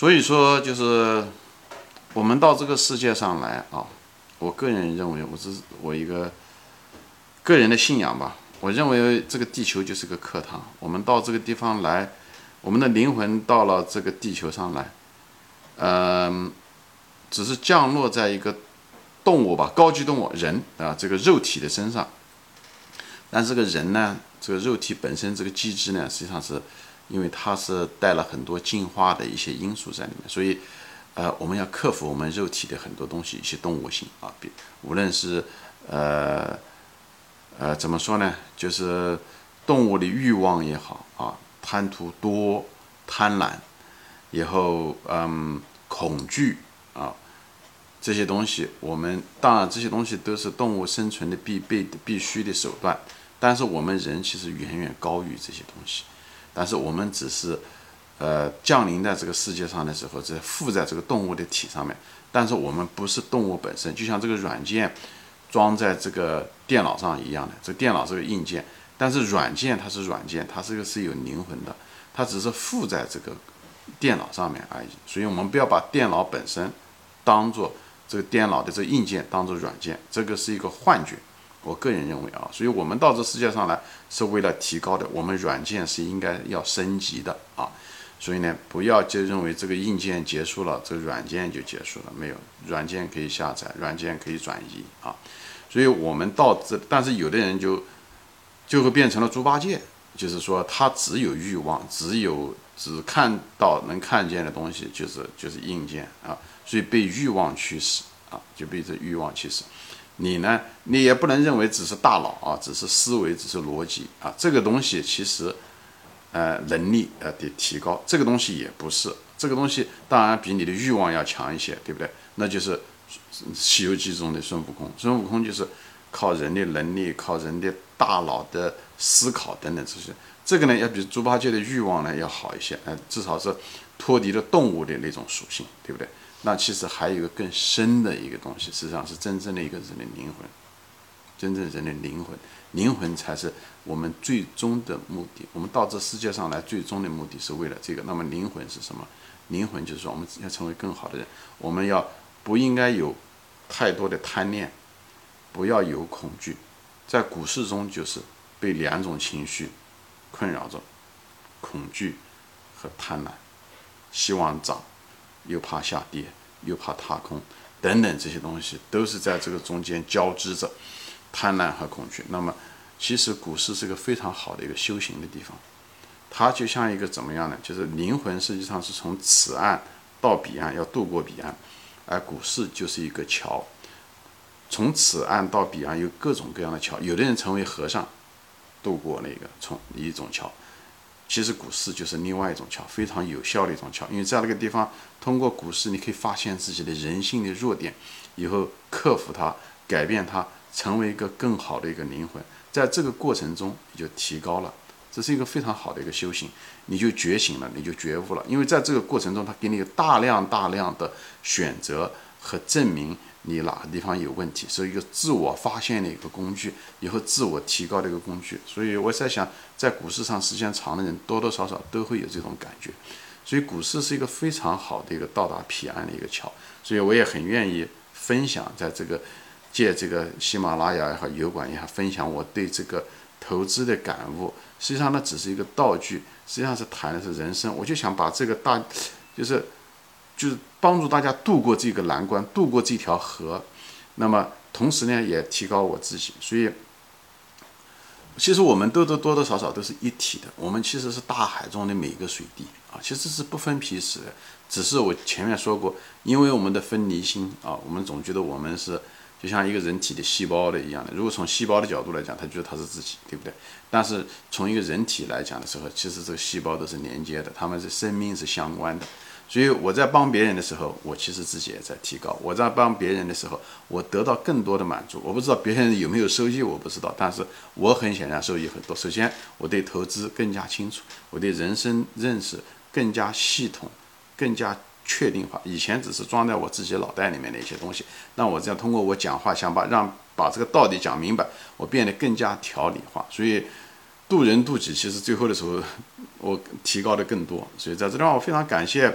所以说，就是我们到这个世界上来啊，我个人认为，我是我一个个人的信仰吧。我认为这个地球就是个课堂，我们到这个地方来，我们的灵魂到了这个地球上来，嗯，只是降落在一个动物吧，高级动物人啊，这个肉体的身上。但这个人呢，这个肉体本身这个机制呢，实际上是因为它是带了很多进化的一些因素在里面，所以，呃，我们要克服我们肉体的很多东西，一些动物性啊，比无论是呃呃怎么说呢，就是动物的欲望也好啊，贪图多、贪婪，以后嗯恐惧啊这些东西，我们当然这些东西都是动物生存的必备的必须的手段。但是我们人其实远远高于这些东西，但是我们只是，呃，降临在这个世界上的时候，在附在这个动物的体上面。但是我们不是动物本身，就像这个软件装在这个电脑上一样的，这电脑是个硬件，但是软件它是软件，它这个是有灵魂的，它只是附在这个电脑上面而已。所以我们不要把电脑本身当做这个电脑的这个硬件当做软件，这个是一个幻觉。我个人认为啊，所以我们到这世界上来是为了提高的，我们软件是应该要升级的啊，所以呢，不要就认为这个硬件结束了，这个软件就结束了，没有，软件可以下载，软件可以转移啊，所以我们到这，但是有的人就就会变成了猪八戒，就是说他只有欲望，只有只看到能看见的东西就是就是硬件啊，所以被欲望驱使啊，就被这欲望驱使。你呢？你也不能认为只是大脑啊，只是思维，只是逻辑啊。这个东西其实，呃，能力呃得提高。这个东西也不是，这个东西当然比你的欲望要强一些，对不对？那就是《西游记》中的孙悟空。孙悟空就是靠人的能力，靠人的大脑的思考等等这些。这个呢，要比猪八戒的欲望呢要好一些，呃，至少是脱离了动物的那种属性，对不对？那其实还有一个更深的一个东西，实际上是真正的一个人的灵魂，真正人的灵魂，灵魂才是我们最终的目的。我们到这世界上来，最终的目的是为了这个。那么灵魂是什么？灵魂就是说，我们要成为更好的人，我们要不应该有太多的贪念，不要有恐惧。在股市中，就是被两种情绪困扰着：恐惧和贪婪，希望涨。又怕下跌，又怕踏空，等等这些东西都是在这个中间交织着贪婪和恐惧。那么，其实股市是个非常好的一个修行的地方，它就像一个怎么样呢？就是灵魂实际上是从此岸到彼岸，要渡过彼岸，而股市就是一个桥，从此岸到彼岸有各种各样的桥。有的人成为和尚，渡过那个从一种桥。其实股市就是另外一种桥，非常有效的一种桥。因为在那个地方，通过股市，你可以发现自己的人性的弱点，以后克服它，改变它，成为一个更好的一个灵魂。在这个过程中，你就提高了，这是一个非常好的一个修行，你就觉醒了，你就觉悟了。因为在这个过程中，它给你大量大量的选择和证明。你哪个地方有问题，是一个自我发现的一个工具，以后自我提高的一个工具。所以我在想，在股市上时间长的人，多多少少都会有这种感觉。所以股市是一个非常好的一个到达彼岸的一个桥。所以我也很愿意分享，在这个借这个喜马拉雅也好，油管也好，分享我对这个投资的感悟。实际上，那只是一个道具，实际上是谈的是人生。我就想把这个大，就是。就是帮助大家渡过这个难关，渡过这条河，那么同时呢，也提高我自己。所以，其实我们都都多多少少都是一体的。我们其实是大海中的每一个水滴啊，其实是不分彼此的。只是我前面说过，因为我们的分离心啊，我们总觉得我们是就像一个人体的细胞的一样的。如果从细胞的角度来讲，他觉得他是自己，对不对？但是从一个人体来讲的时候，其实这个细胞都是连接的，他们是生命是相关的。所以我在帮别人的时候，我其实自己也在提高。我在帮别人的时候，我得到更多的满足。我不知道别人有没有收益，我不知道，但是我很显然收益很多。首先，我对投资更加清楚，我对人生认识更加系统、更加确定化。以前只是装在我自己脑袋里面的一些东西，那我这样通过我讲话，想把让把这个道理讲明白，我变得更加条理化。所以，渡人渡己，其实最后的时候。我提高的更多。所以在这地方，我非常感谢，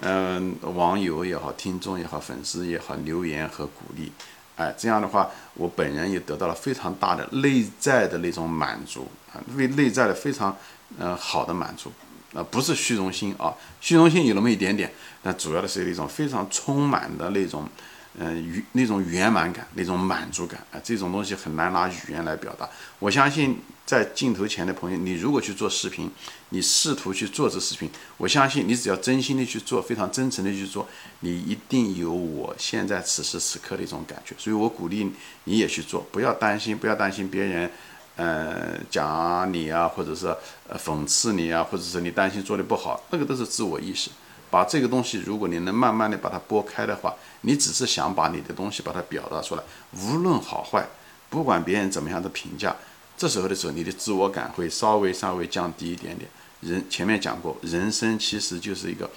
嗯，网友也好，听众也好，粉丝也好，留言和鼓励。哎，这样的话，我本人也得到了非常大的内在的那种满足啊，为内在的非常呃好的满足啊，不是虚荣心啊，虚荣心有那么一点点，但主要的是一种非常充满的那种。嗯，那种圆满感，那种满足感啊，这种东西很难拿语言来表达。我相信在镜头前的朋友，你如果去做视频，你试图去做这视频，我相信你只要真心的去做，非常真诚的去做，你一定有我现在此时此刻的一种感觉。所以我鼓励你也去做，不要担心，不要担心别人，呃，讲你啊，或者是呃讽刺你啊，或者是你担心做的不好，那个都是自我意识。把这个东西，如果你能慢慢的把它拨开的话，你只是想把你的东西把它表达出来，无论好坏，不管别人怎么样的评价，这时候的时候，你的自我感会稍微稍微降低一点点。人前面讲过，人生其实就是一个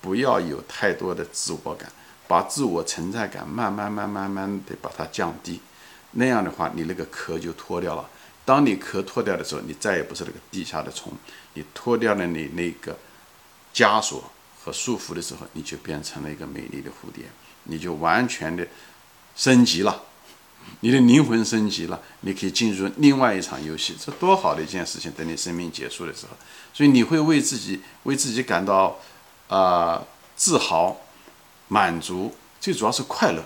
不要有太多的自我感，把自我存在感慢慢慢慢慢的把它降低，那样的话，你那个壳就脱掉了。当你壳脱掉的时候，你再也不是那个地下的虫，你脱掉了你那个枷锁。和束缚的时候，你就变成了一个美丽的蝴蝶，你就完全的升级了，你的灵魂升级了，你可以进入另外一场游戏，这多好的一件事情！等你生命结束的时候，所以你会为自己为自己感到啊自豪、满足，最主要是快乐，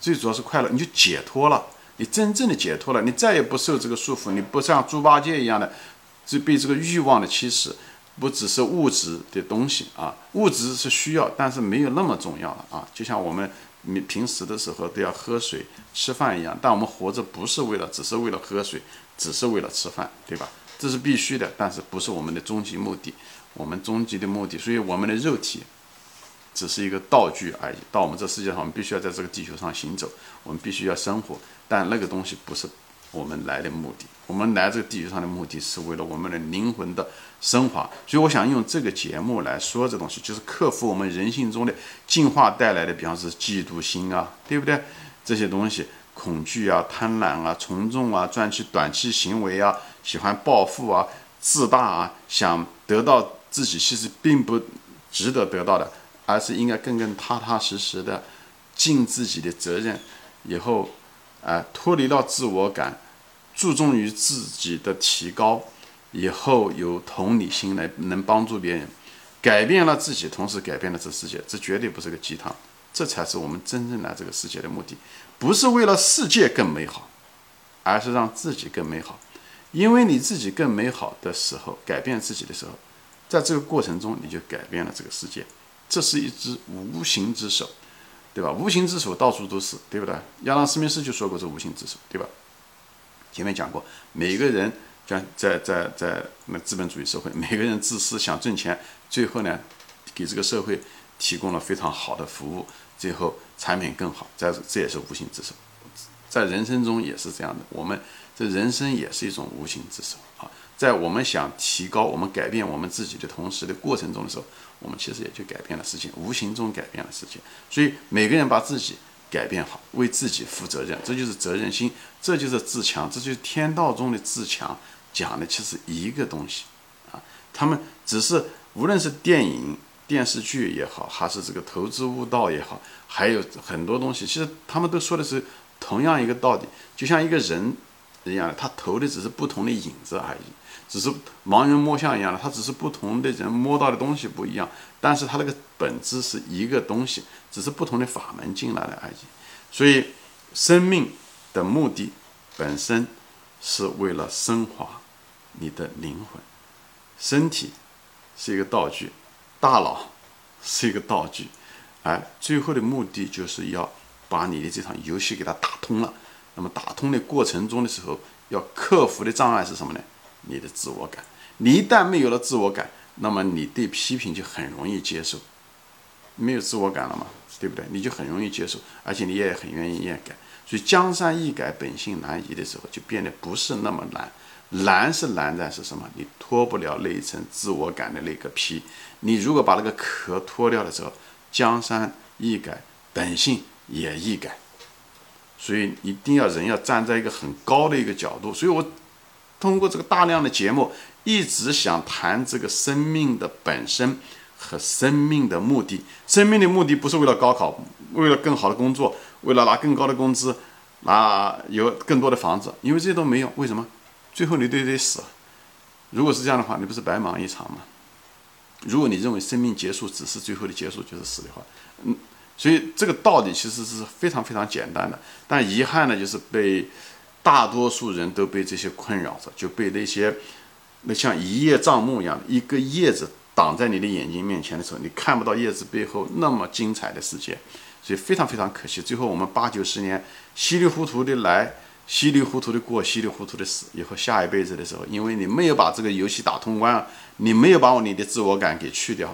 最主要是快乐，你就解脱了，你真正的解脱了，你再也不受这个束缚，你不像猪八戒一样的，就被这个欲望的驱使。不只是物质的东西啊，物质是需要，但是没有那么重要了啊。就像我们平平时的时候都要喝水、吃饭一样，但我们活着不是为了，只是为了喝水，只是为了吃饭，对吧？这是必须的，但是不是我们的终极目的。我们终极的目的，所以我们的肉体只是一个道具而已。到我们这世界上，我们必须要在这个地球上行走，我们必须要生活，但那个东西不是。我们来的目的，我们来这个地球上的目的是为了我们的灵魂的升华，所以我想用这个节目来说这东西，就是克服我们人性中的进化带来的，比方是嫉妒心啊，对不对？这些东西，恐惧啊、贪婪啊、从众啊、赚取短期行为啊、喜欢暴富啊、自大啊，想得到自己其实并不值得得到的，而是应该更更踏踏实实的尽自己的责任，以后。啊，脱离到自我感，注重于自己的提高，以后有同理心来能帮助别人，改变了自己，同时改变了这世界，这绝对不是个鸡汤，这才是我们真正来这个世界的目的，不是为了世界更美好，而是让自己更美好，因为你自己更美好的时候，改变自己的时候，在这个过程中你就改变了这个世界，这是一只无形之手。对吧？无形之手到处都是，对不对？亚当·斯密斯就说过这无形之手，对吧？前面讲过，每个人在在在在那资本主义社会，每个人自私想挣钱，最后呢，给这个社会提供了非常好的服务，最后产品更好，这这也是无形之手。在人生中也是这样的，我们这人生也是一种无形之手啊。在我们想提高、我们改变我们自己的同时的过程中的时候，我们其实也就改变了世界，无形中改变了世界。所以每个人把自己改变好，为自己负责任，这就是责任心，这就是自强，这就是天道中的自强讲的，其实一个东西啊。他们只是无论是电影、电视剧也好，还是这个投资悟道也好，还有很多东西，其实他们都说的是同样一个道理，就像一个人一样的，他投的只是不同的影子而已。只是盲人摸象一样的，他只是不同的人摸到的东西不一样，但是他那个本质是一个东西，只是不同的法门进来了而已。所以，生命的目的本身是为了升华你的灵魂，身体是一个道具，大脑是一个道具，而最后的目的就是要把你的这场游戏给它打通了。那么打通的过程中的时候，要克服的障碍是什么呢？你的自我感，你一旦没有了自我感，那么你对批评就很容易接受。没有自我感了嘛，对不对？你就很容易接受，而且你也很愿意验改。所以江山易改，本性难移的时候，就变得不是那么难。难是难在是什么？你脱不了那一层自我感的那个皮。你如果把那个壳脱掉的时候，江山易改，本性也易改。所以一定要人要站在一个很高的一个角度。所以我。通过这个大量的节目，一直想谈这个生命的本身和生命的目的。生命的目的不是为了高考，为了更好的工作，为了拿更高的工资，拿有更多的房子，因为这些都没有。为什么？最后你都得死。如果是这样的话，你不是白忙一场吗？如果你认为生命结束只是最后的结束，就是死的话，嗯，所以这个道理其实是非常非常简单的。但遗憾呢，就是被大多数人都被这些困扰着，就被那些那像一叶障目一样的，一个叶子挡在你的眼睛面前的时候，你看不到叶子背后那么精彩的世界，所以非常非常可惜。最后我们八九十年稀里糊涂的来。稀里糊涂的过，稀里糊涂的死。以后下一辈子的时候，因为你没有把这个游戏打通关，你没有把我你的自我感给去掉，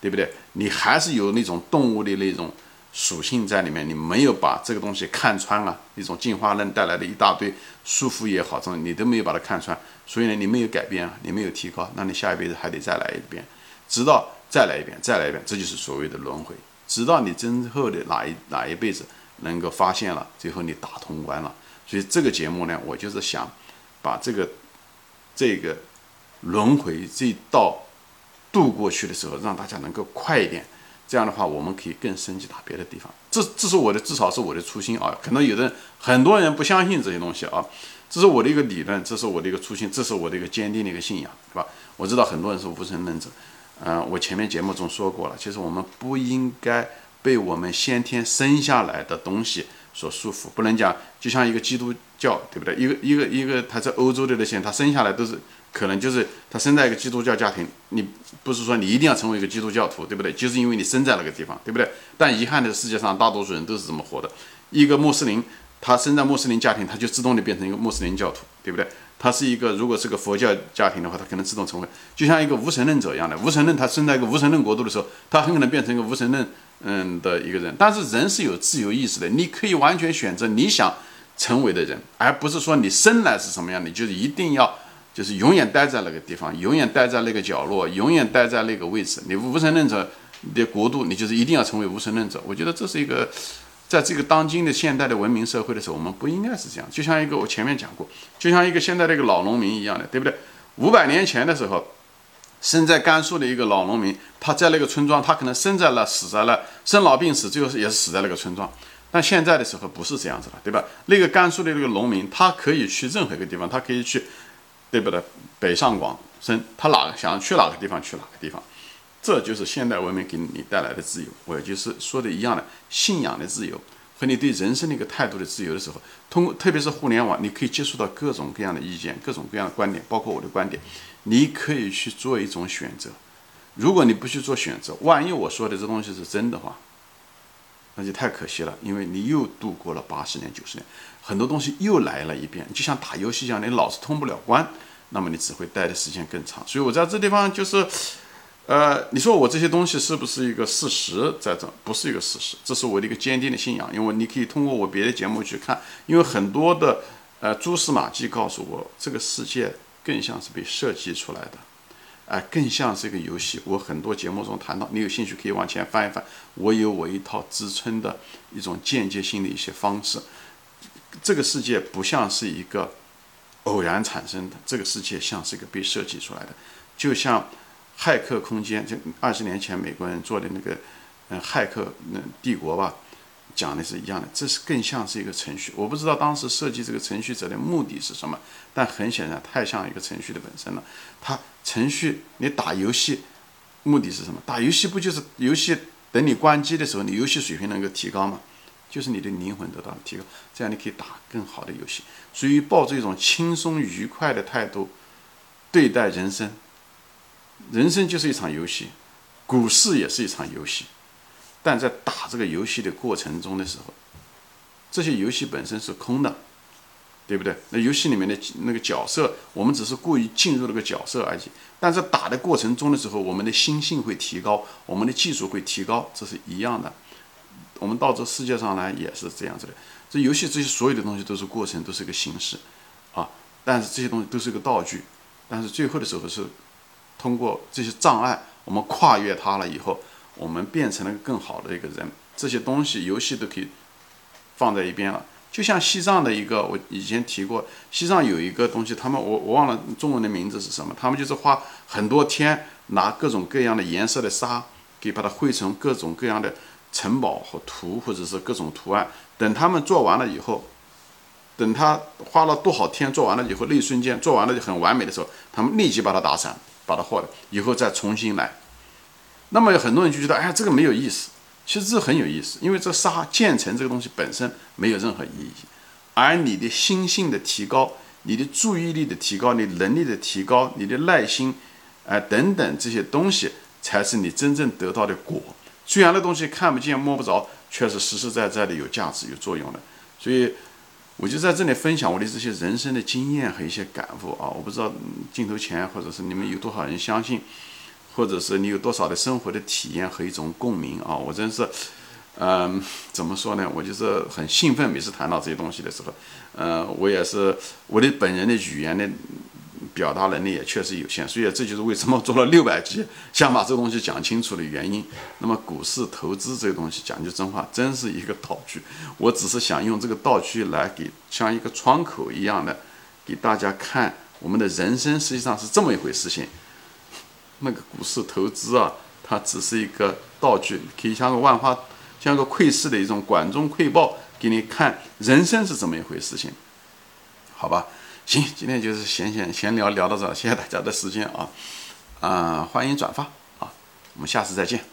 对不对？你还是有那种动物的那种属性在里面，你没有把这个东西看穿啊。一种进化论带来的一大堆束缚也好，这种你都没有把它看穿，所以呢，你没有改变啊，你没有提高，那你下一辈子还得再来一遍，直到再来一遍，再来一遍，这就是所谓的轮回，直到你真后的哪一哪一辈子能够发现了，最后你打通关了。所以这个节目呢，我就是想把这个这个轮回这道渡过去的时候，让大家能够快一点。这样的话，我们可以更升级到别的地方。这这是我的，至少是我的初心啊。可能有的很多人不相信这些东西啊，这是我的一个理论，这是我的一个初心，这是我的一个坚定的一个信仰，是吧？我知道很多人是无神论者，嗯，我前面节目中说过了，其实我们不应该被我们先天生下来的东西。所束缚，不能讲，就像一个基督教，对不对？一个一个一个，他在欧洲的那些，他生下来都是可能就是他生在一个基督教家庭，你不是说你一定要成为一个基督教徒，对不对？就是因为你生在那个地方，对不对？但遗憾的世界上大多数人都是这么活的。一个穆斯林，他生在穆斯林家庭，他就自动的变成一个穆斯林教徒，对不对？他是一个如果是个佛教家庭的话，他可能自动成为，就像一个无神论者一样的，无神论他生在一个无神论国度的时候，他很可能变成一个无神论。嗯的一个人，但是人是有自由意识的，你可以完全选择你想成为的人，而不是说你生来是什么样的，就是一定要就是永远待在那个地方，永远待在那个角落，永远待在那个位置。你无神论者的国度，你就是一定要成为无神论者。我觉得这是一个，在这个当今的现代的文明社会的时候，我们不应该是这样。就像一个我前面讲过，就像一个现在的一个老农民一样的，对不对？五百年前的时候。生在甘肃的一个老农民，他在那个村庄，他可能生在了，死在了，生老病死，最后也是死在那个村庄。但现在的时候不是这样子了，对吧？那个甘肃的那个农民，他可以去任何一个地方，他可以去，对不对？北上广深，他哪个想去哪个地方去哪个地方，这就是现代文明给你带来的自由。我就是说的一样的，信仰的自由和你对人生的一个态度的自由的时候，通过特别是互联网，你可以接触到各种各样的意见，各种各样的观点，包括我的观点。你可以去做一种选择，如果你不去做选择，万一我说的这东西是真的话，那就太可惜了，因为你又度过了八十年、九十年，很多东西又来了一遍，就像打游戏一样，你老是通不了关，那么你只会待的时间更长。所以我在这地方就是，呃，你说我这些东西是不是一个事实？在这不是一个事实，这是我的一个坚定的信仰，因为你可以通过我别的节目去看，因为很多的呃蛛丝马迹告诉我这个世界。更像是被设计出来的，哎，更像是一个游戏。我很多节目中谈到，你有兴趣可以往前翻一翻。我有我一套支撑的一种间接性的一些方式。这个世界不像是一个偶然产生的，这个世界像是一个被设计出来的。就像骇客空间，就二十年前美国人做的那个，嗯，骇客那帝国吧。讲的是一样的，这是更像是一个程序。我不知道当时设计这个程序者的目的是什么，但很显然太像一个程序的本身了。它程序，你打游戏目的是什么？打游戏不就是游戏等你关机的时候，你游戏水平能够提高吗？就是你的灵魂得到了提高，这样你可以打更好的游戏。所以抱着一种轻松愉快的态度对待人生，人生就是一场游戏，股市也是一场游戏。但在打这个游戏的过程中的时候，这些游戏本身是空的，对不对？那游戏里面的那个角色，我们只是故意进入那个角色而已。但在打的过程中的时候，我们的心性会提高，我们的技术会提高，这是一样的。我们到这世界上来也是这样子的。这游戏这些所有的东西都是过程，都是一个形式啊。但是这些东西都是一个道具。但是最后的时候是通过这些障碍，我们跨越它了以后。我们变成了更好的一个人，这些东西游戏都可以放在一边了。就像西藏的一个，我以前提过，西藏有一个东西，他们我我忘了中文的名字是什么，他们就是花很多天拿各种各样的颜色的沙，给把它绘成各种各样的城堡和图，或者是各种图案。等他们做完了以后，等他花了多少天做完了以后，那一瞬间做完了就很完美的时候，他们立即把它打散，把它和了，以后再重新来。那么有很多人就觉得，哎呀，这个没有意思。其实这很有意思，因为这沙建成这个东西本身没有任何意义，而你的心性的提高，你的注意力的提高，你能力的提高，你的耐心，哎等等这些东西，才是你真正得到的果。虽然那东西看不见摸不着，却是实实在在的有价值有作用的。所以我就在这里分享我的这些人生的经验和一些感悟啊！我不知道镜头前或者是你们有多少人相信。或者是你有多少的生活的体验和一种共鸣啊？我真是，嗯，怎么说呢？我就是很兴奋，每次谈到这些东西的时候，呃，我也是我的本人的语言呢表达能力也确实有限，所以这就是为什么做了六百集，想把这个东西讲清楚的原因。那么股市投资这个东西，讲句真话，真是一个道具。我只是想用这个道具来给像一个窗口一样的给大家看，我们的人生实际上是这么一回事情。那个股市投资啊，它只是一个道具，可以像个万花，像个窥视的一种管中窥豹，给你看人生是怎么一回事情，好吧？行，今天就是闲闲闲聊聊到这，谢谢大家的时间啊，啊，欢迎转发啊，我们下次再见。